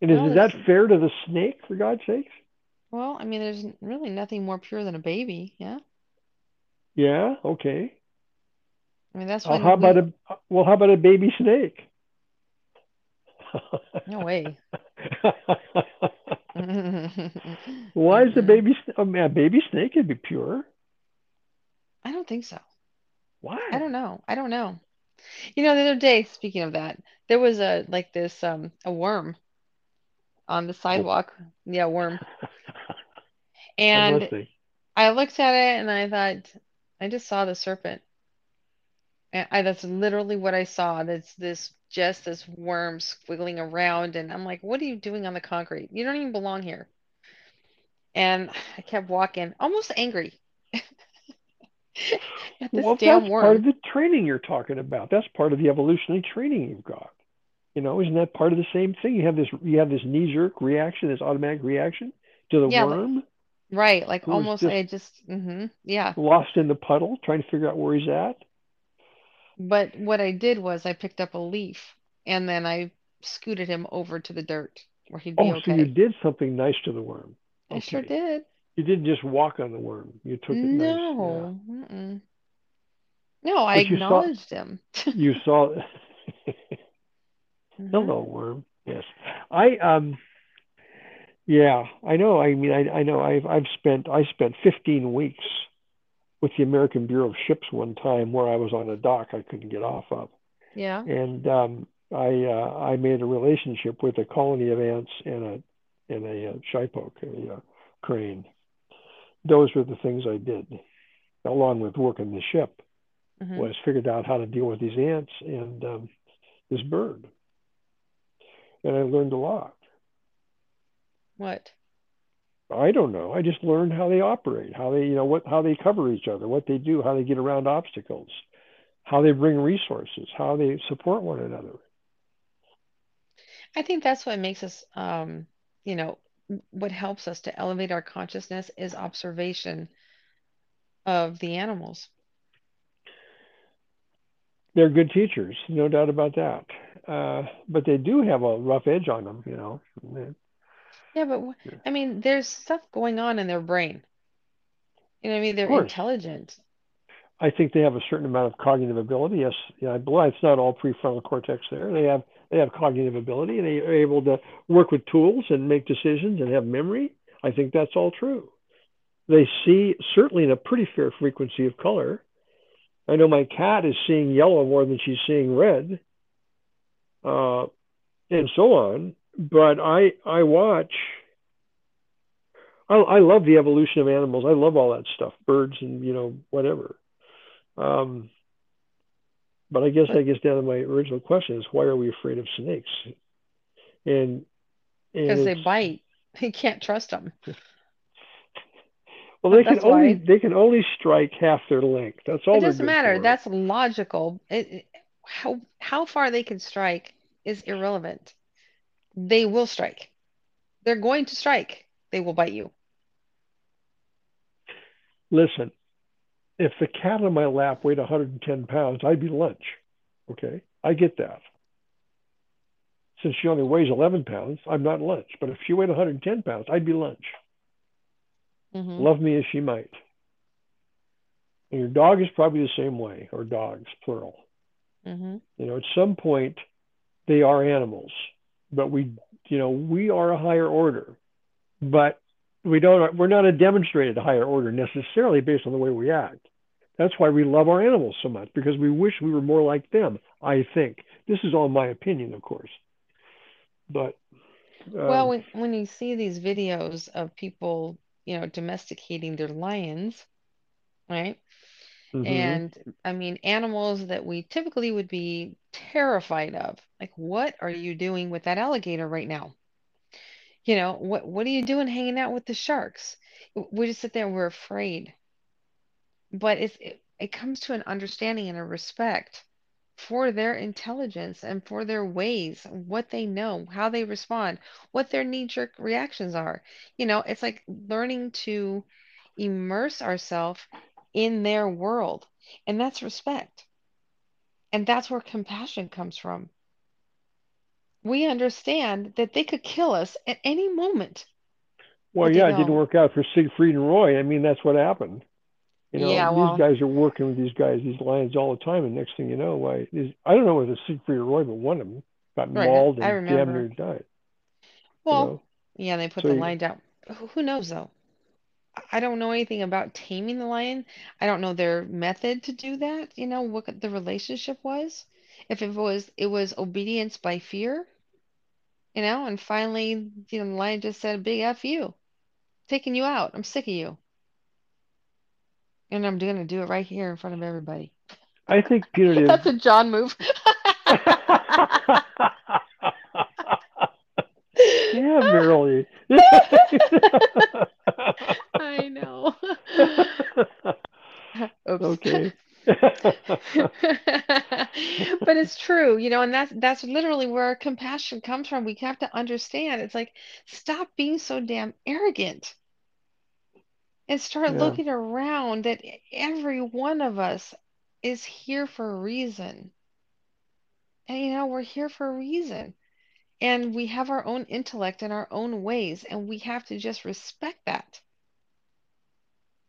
And is, Well, is that fair to the snake, for God's sakes? well, I mean, there's really nothing more pure than a baby. Yeah. Yeah, okay. I mean, that's Uh, how when about a well? How about a baby snake? No way. Why is the baby sn- oh, a baby snake can be pure? I don't think so. Why? I don't know. I don't know. You know, the other day, speaking of that, there was a like this um a worm on the sidewalk. Yeah, worm. And? I looked at it and I thought, I just saw the serpent. And I, that's literally what I saw. That's this just this worm squiggling around, and I'm like, what are you doing on the concrete? You don't even belong here. And I kept walking, almost angry Well, that's part of the training you're talking about. That's part of the evolutionary training you've got. You know, isn't that part of the same thing? You have this you have this knee-jerk reaction, this automatic reaction to the Yeah, like worm right, like almost just I just hmm yeah. lost in the puddle, trying to figure out where he's at. But what I did was I picked up a leaf and then I scooted him over to the dirt where he'd be Oh, so you did something nice to the worm. I sure did. You didn't just walk on the worm. You took it nice. Yeah. No. No, I But you saw acknowledged him. you saw hmm hello worm. Yes. I um yeah, I know. I mean I I know I've I've spent I spent 15 weeks with the American Bureau of Ships one time where I was on a dock I couldn't get off of. Yeah. And um I uh, I made a relationship with a colony of ants and a and a uh, a uh, crane. Those were the things I did, along with working the ship. hmm Was figured out how to deal with these ants and um, this bird, and I learned a lot. What? I don't know. I just learned how they operate, how they you know what how they cover each other, what they do, how they get around obstacles, how they bring resources, how they support one another. I think that's what makes us, um, you know, what helps us to elevate our consciousness is observation of the animals. They're good teachers, no doubt about that. Uh, but they do have a rough edge on them, you know. Yeah, but I mean, there's stuff going on in their brain. You know what I mean? They're intelligent. I think they have a certain amount of cognitive ability. Yes, yeah, I believe it's not all prefrontal cortex there. They have they have cognitive ability and they are able to work with tools and make decisions and have memory. I think that's all true. They see certainly in a pretty fair frequency of color. I know my cat is seeing yellow more than she's seeing red, uh, and so on. But I I watch. I, I love the evolution of animals. I love all that stuff, birds and you know whatever. Um, but I guess that gets down to my original question: is why are we afraid of snakes? And because they bite, you can't trust them. well, they can That's only why. they can only strike half their length. That's all they're doesn't matter. for. That's logical. It, it- how how far they can strike is irrelevant. They will strike. They're going to strike. They will bite you. Listen, if the cat on my lap weighed 110 pounds, I'd be lunch. Okay, I get that. Since she only weighs 11 pounds, I'm not lunch. But if she weighed 110 pounds, I'd be lunch. hmm Love me as she might. And your dog is probably the same way, or dogs, plural. hmm You know, at some point, they are animals, but we, you know, we are a higher order, but we don't, we're not a demonstrated higher order necessarily based on the way we act. That's why we love our animals so much because we wish we were more like them. I think this is all my opinion, of course, but Well, um, when when you see these videos of people, you know, domesticating their lions, right? hmm And I mean, animals that we typically would be terrified of. Like, what are you doing with that alligator right now? You know, what what are you doing hanging out with the sharks? We just sit there we're afraid. But it's it, it comes to an understanding and a respect for their intelligence and for their ways, what they know, how they respond, what their knee-jerk reactions are. You know, it's like learning to immerse ourselves in their world. And that's respect. And that's where compassion comes from. We understand that they could kill us at any moment, well, yeah, it didn't work out for Siegfried and Roy. I mean, that's what happened. You know, Yeah, these well, guys are working with these guys, these lions all the time, and next thing you know, why? Is, I don't know whether Siegfried or Roy, but one of them got right. mauled and damn near died. You Well, know, yeah, they put so the you, line down. Who who knows though? I don't know anything about taming the lion. I don't know their method to do that, you know, what the relationship was. If it was it was obedience by fear, you know, and finally, you know, the lion just said big F you, taking you out. I'm sick of you. And I'm gonna do it right here in front of everybody. I think Peter did. That's a John move. yeah, Marilee. I know. Okay. But it's true, you know, and that's that's literally where compassion comes from. We have to understand. It's like stop being so damn arrogant and start yeah. looking around that every one of us is here for a reason. And you know, we're here for a reason. And we have our own intellect and our own ways, and we have to just respect that.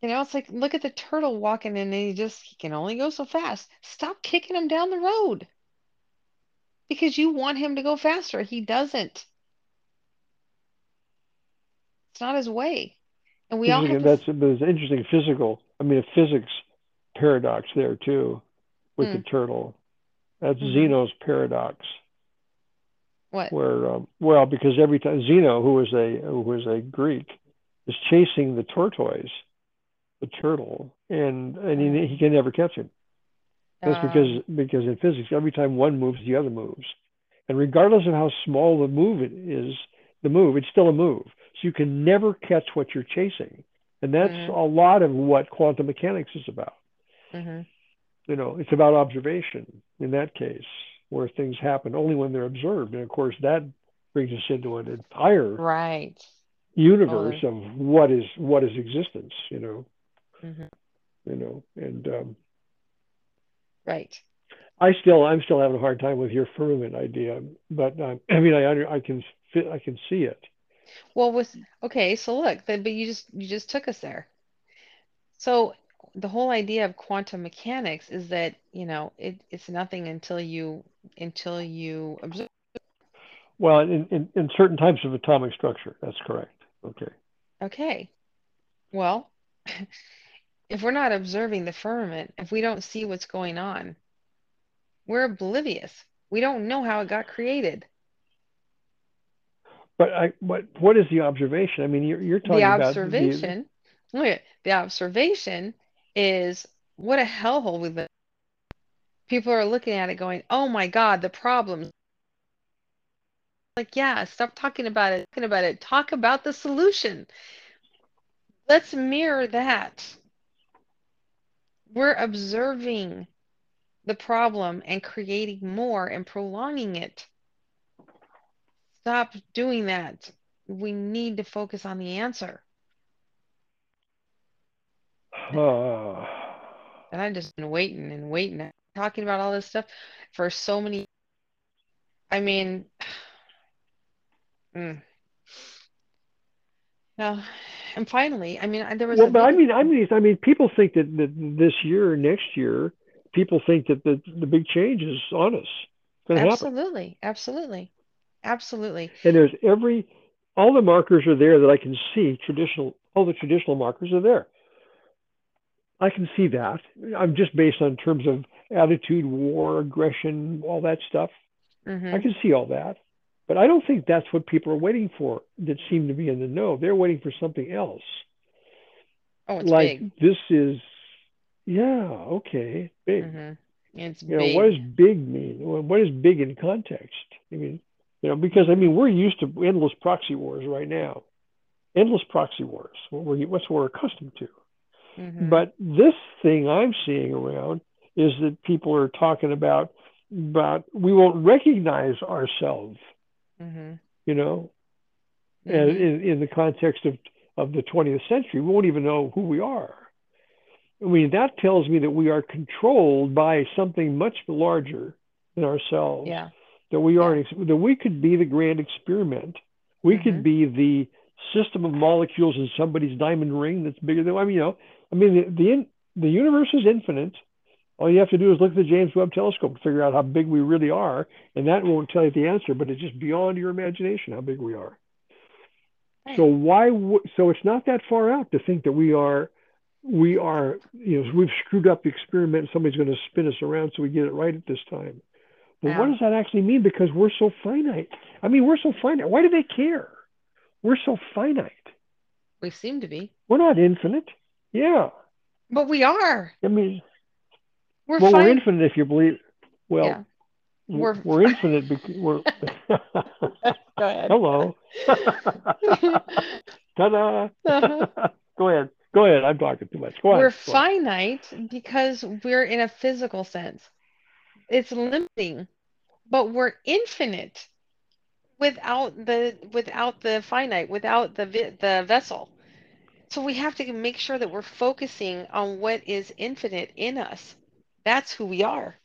You know, it's like look at the turtle walking and he just he can only go so fast. Stop kicking him down the road because you want him to go faster. He doesn't. It's not his way. And we all have Interesting. to. That's an interesting physical. I mean, a physics paradox there too, with the Mm, turtle. That's hmm Zeno's paradox, What? where um, well, because every time Zeno, who was a who was a Greek, is chasing the tortoise, the turtle, and and he, Uh, he can never catch him. That's um, because because in physics, every time one moves, the other moves, and regardless of how small the move it is, the move it's still a move. So you can never catch what you're chasing, and that's a hmm lot of what quantum mechanics is about. hmm You know, it's about observation in that case, where things happen only when they're observed, and of course that brings us into an entire Right. universe Totally. of what is what is existence. You know, hmm you know, and um, Right. I still I'm still having a hard time with your firmament idea, but um, I mean I under, I can fit, I can see it. Well, with okay, so look, then, but you just you just took us there. So the whole idea of quantum mechanics is that, you know, it, it's nothing until you until you observe. Well, in, in, in certain types of atomic structure, that's correct. Okay. Okay. Well, if we're not observing the firmament, if we don't see what's going on, we're oblivious. We don't know how it got created. But I what what is the observation? I mean, you're you're talking about the observation, look at the observation is what a hellhole we live. People are looking at it going, "Oh my God, the problems." Like, yeah, stop talking about it, talking about it. Talk about the solution. Let's mirror that. We're observing the problem and creating more and prolonging it. Stop doing that. We need to focus on the answer. uh, And I've just been waiting and waiting, talking about all this stuff for so many. I mean, mm, no. And finally, I mean, there was well, a but I mean, I mean, I mean, people think that, that this year, next year, people think that the the big change is on us. To happen, Absolutely, absolutely, absolutely. and there's every all the markers are there that I can see. Traditional, all the traditional markers are there. I can see that. I'm just based on terms of attitude, war, aggression, all that stuff. Mm-hmm. I can see all that. But I don't think that's what people are waiting for that seem to be in the know. They're waiting for something else. Oh, it's like big. this is yeah, okay, big. Mm-hmm. It's You know, big. what does big mean? What is big in context? I mean, you know, because I mean, we're used to endless proxy wars right now. Endless proxy wars. What we're, what's what we're accustomed to. Mhm. But this thing I'm seeing around is that people are talking about about we won't recognize ourselves, Mhm. you know, and Mhm. in, in the context of, of the 20th century, we won't even know who we are. I mean, that tells me that we are controlled by something much larger than ourselves. Yeah. That we are that we could be the grand experiment. We Mhm. could be the system of molecules in somebody's diamond ring that's bigger than I mean, you know, I mean the the, the universe is infinite. All you have to do is look at the James Webb Telescope to figure out how big we really are, and that won't tell you the answer, but it's just beyond your imagination how big we are. Right. So why? W- so it's not that far out to think that we are, we are, you know, we've screwed up the experiment. And somebody's going to spin us around so we get it right at this time. But what does that actually mean? Because we're so finite. I mean, we're so finite. Why do they care? We're so finite. we seem to be, We're not infinite. Yeah. but we are. I mean, We're well, we're infinite if you believe. Well, Yeah. we're, We're- we're infinite. Because we're. Go ahead. Hello. Ta-da. Uh-huh. Go ahead. Go ahead. I'm talking too much. Go on. We're on. finite because we're in a physical sense. It's limiting, but we're infinite without the without the finite, without the the vessel. So we have to make sure that we're focusing on what is infinite in us. That's who we are.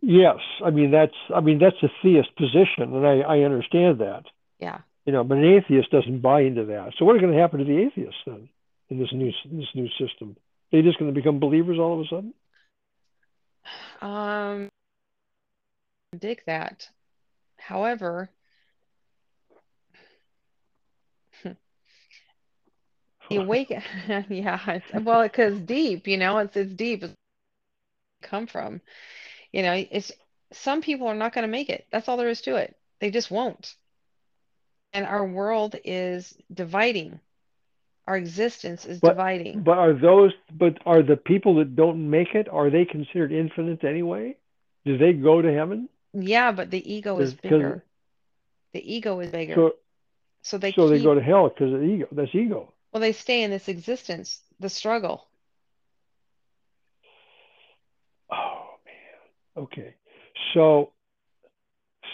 Yes, I mean that's I mean that's a theist position, and I, I understand that. Yeah. You know, but an atheist doesn't buy into that. So what is going to happen to the atheists then in this new this new system? Are They just going to become believers all of a sudden? Um, dig that. However, the awaken, yeah, well, because deep, you know, it's it's deep. It's come from, you know, it's some people are not going to make it. That's all there is to it. They just won't. And our world is dividing. Our existence is But- dividing. But are those but are the people that don't make it are they considered infinite anyway? Do they go to heaven? Yeah, but the ego is bigger. The ego is bigger. So So they so they go to hell because of the ego. That's ego. Well, they stay in this existence, the struggle. Oh man. Okay. So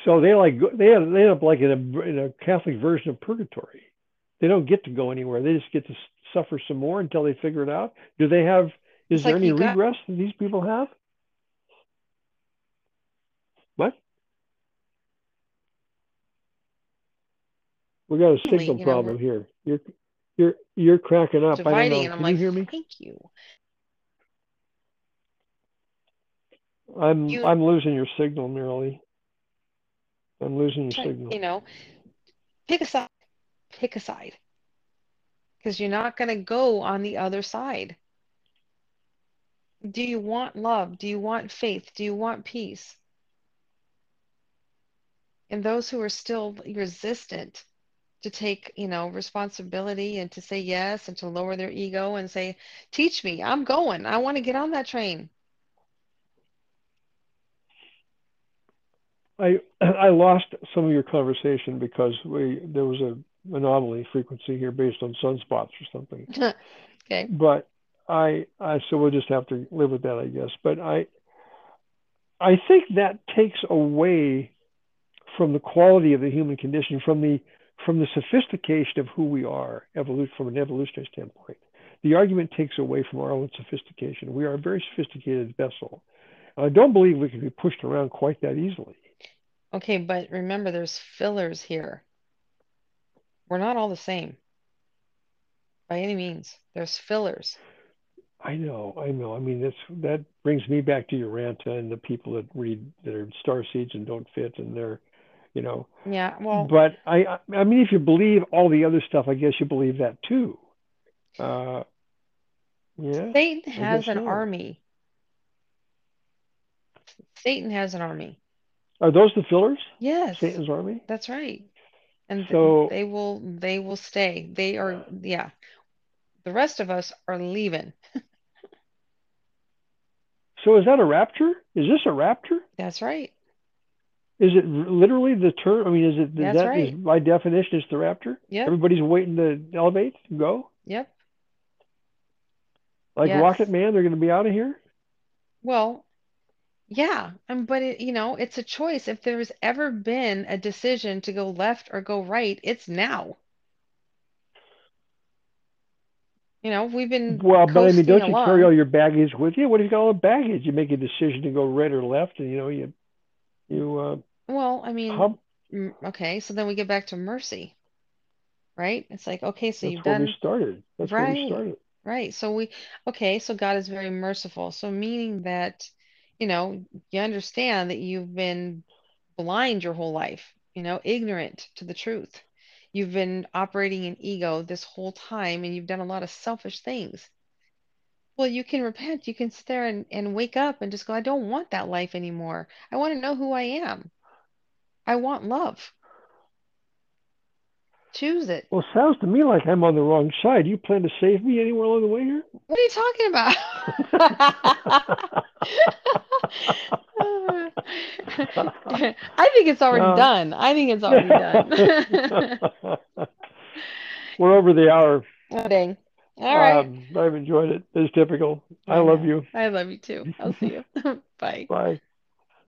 so they like they end, they end up like in a in a Catholic version of purgatory. They don't get to go anywhere. They just get to suffer some more until they figure it out. Do they have? Is It's there like any you got- regress that these people have? What? We got a signal know, problem here. You're you're you're cracking up. I don't Dividing, know. Can like, you hear me? thank you. I'm You- I'm losing your signal, Marilee. I'm losing your signal. You know, pick a side. Pick a side. Because you're not going to go on the other side. Do you want love? Do you want faith? Do you want peace? And those who are still resistant to take, you know, responsibility and to say yes and to lower their ego and say, teach me, I'm going. I want to get on that train. I I lost some of your conversation because we there was a anomaly frequency here based on sunspots or something. Okay. But I I so we'll just have to live with that, I guess. But I I think that takes away from the quality of the human condition, from the from the sophistication of who we are, evolution from an evolutionary standpoint. The argument takes away from our own sophistication. We are a very sophisticated vessel. I don't believe we can be pushed around quite that easily. Okay, but remember, there's fillers here. We're not all the same by any means. There's fillers. I know, I know. I mean, that's that brings me back to Urantia and the people that read that are star seeds and don't fit, and they're, you know. Yeah, well, But I, I mean, if you believe all the other stuff, I guess you believe that too. Uh, yeah. Satan has an so. army. Satan has an army. Are those the fillers? Yes, Satan's army? that's right. And So- they will they will stay. They are yeah. The rest of us are leaving. So is that a rapture? Is this a rapture? That's right. Is it literally the term? I mean, is it That's that is right. by definition it's the rapture? Yep. Everybody's waiting to elevate and go. Yep. Like Yes. Rocket Man, they're going to be out of here. Well, yeah, um, but it, you know, it's a choice. If there's ever been a decision to go left or go right, it's now. You know, we've been Well, but I mean, don't you carry all your baggage with you? What if you got all the baggage? You make a decision to go right or left, and you know you you uh, Well, I mean, m- okay, so then we get back to mercy, right? It's like, okay, so that's you've where we done started. That's where we right. started. Right. So we, okay, so God is very merciful. So meaning that, you know, you understand that you've been blind your whole life, you know, ignorant to the truth. You've been operating in ego this whole time and you've done a lot of selfish things. Well, you can repent. You can sit there and, and wake up and just go, I don't want that life anymore. I want to know who I am. I want love. Choose it. Well, sounds to me like I'm on the wrong side. You plan to save me anywhere along the way here? What are you talking about? I think it's already No. done. I think it's already done. We're over the hour. Oh, dang. All right. Um, I've enjoyed it. It's typical. I love you. I love you too. I'll see you. Bye. Bye.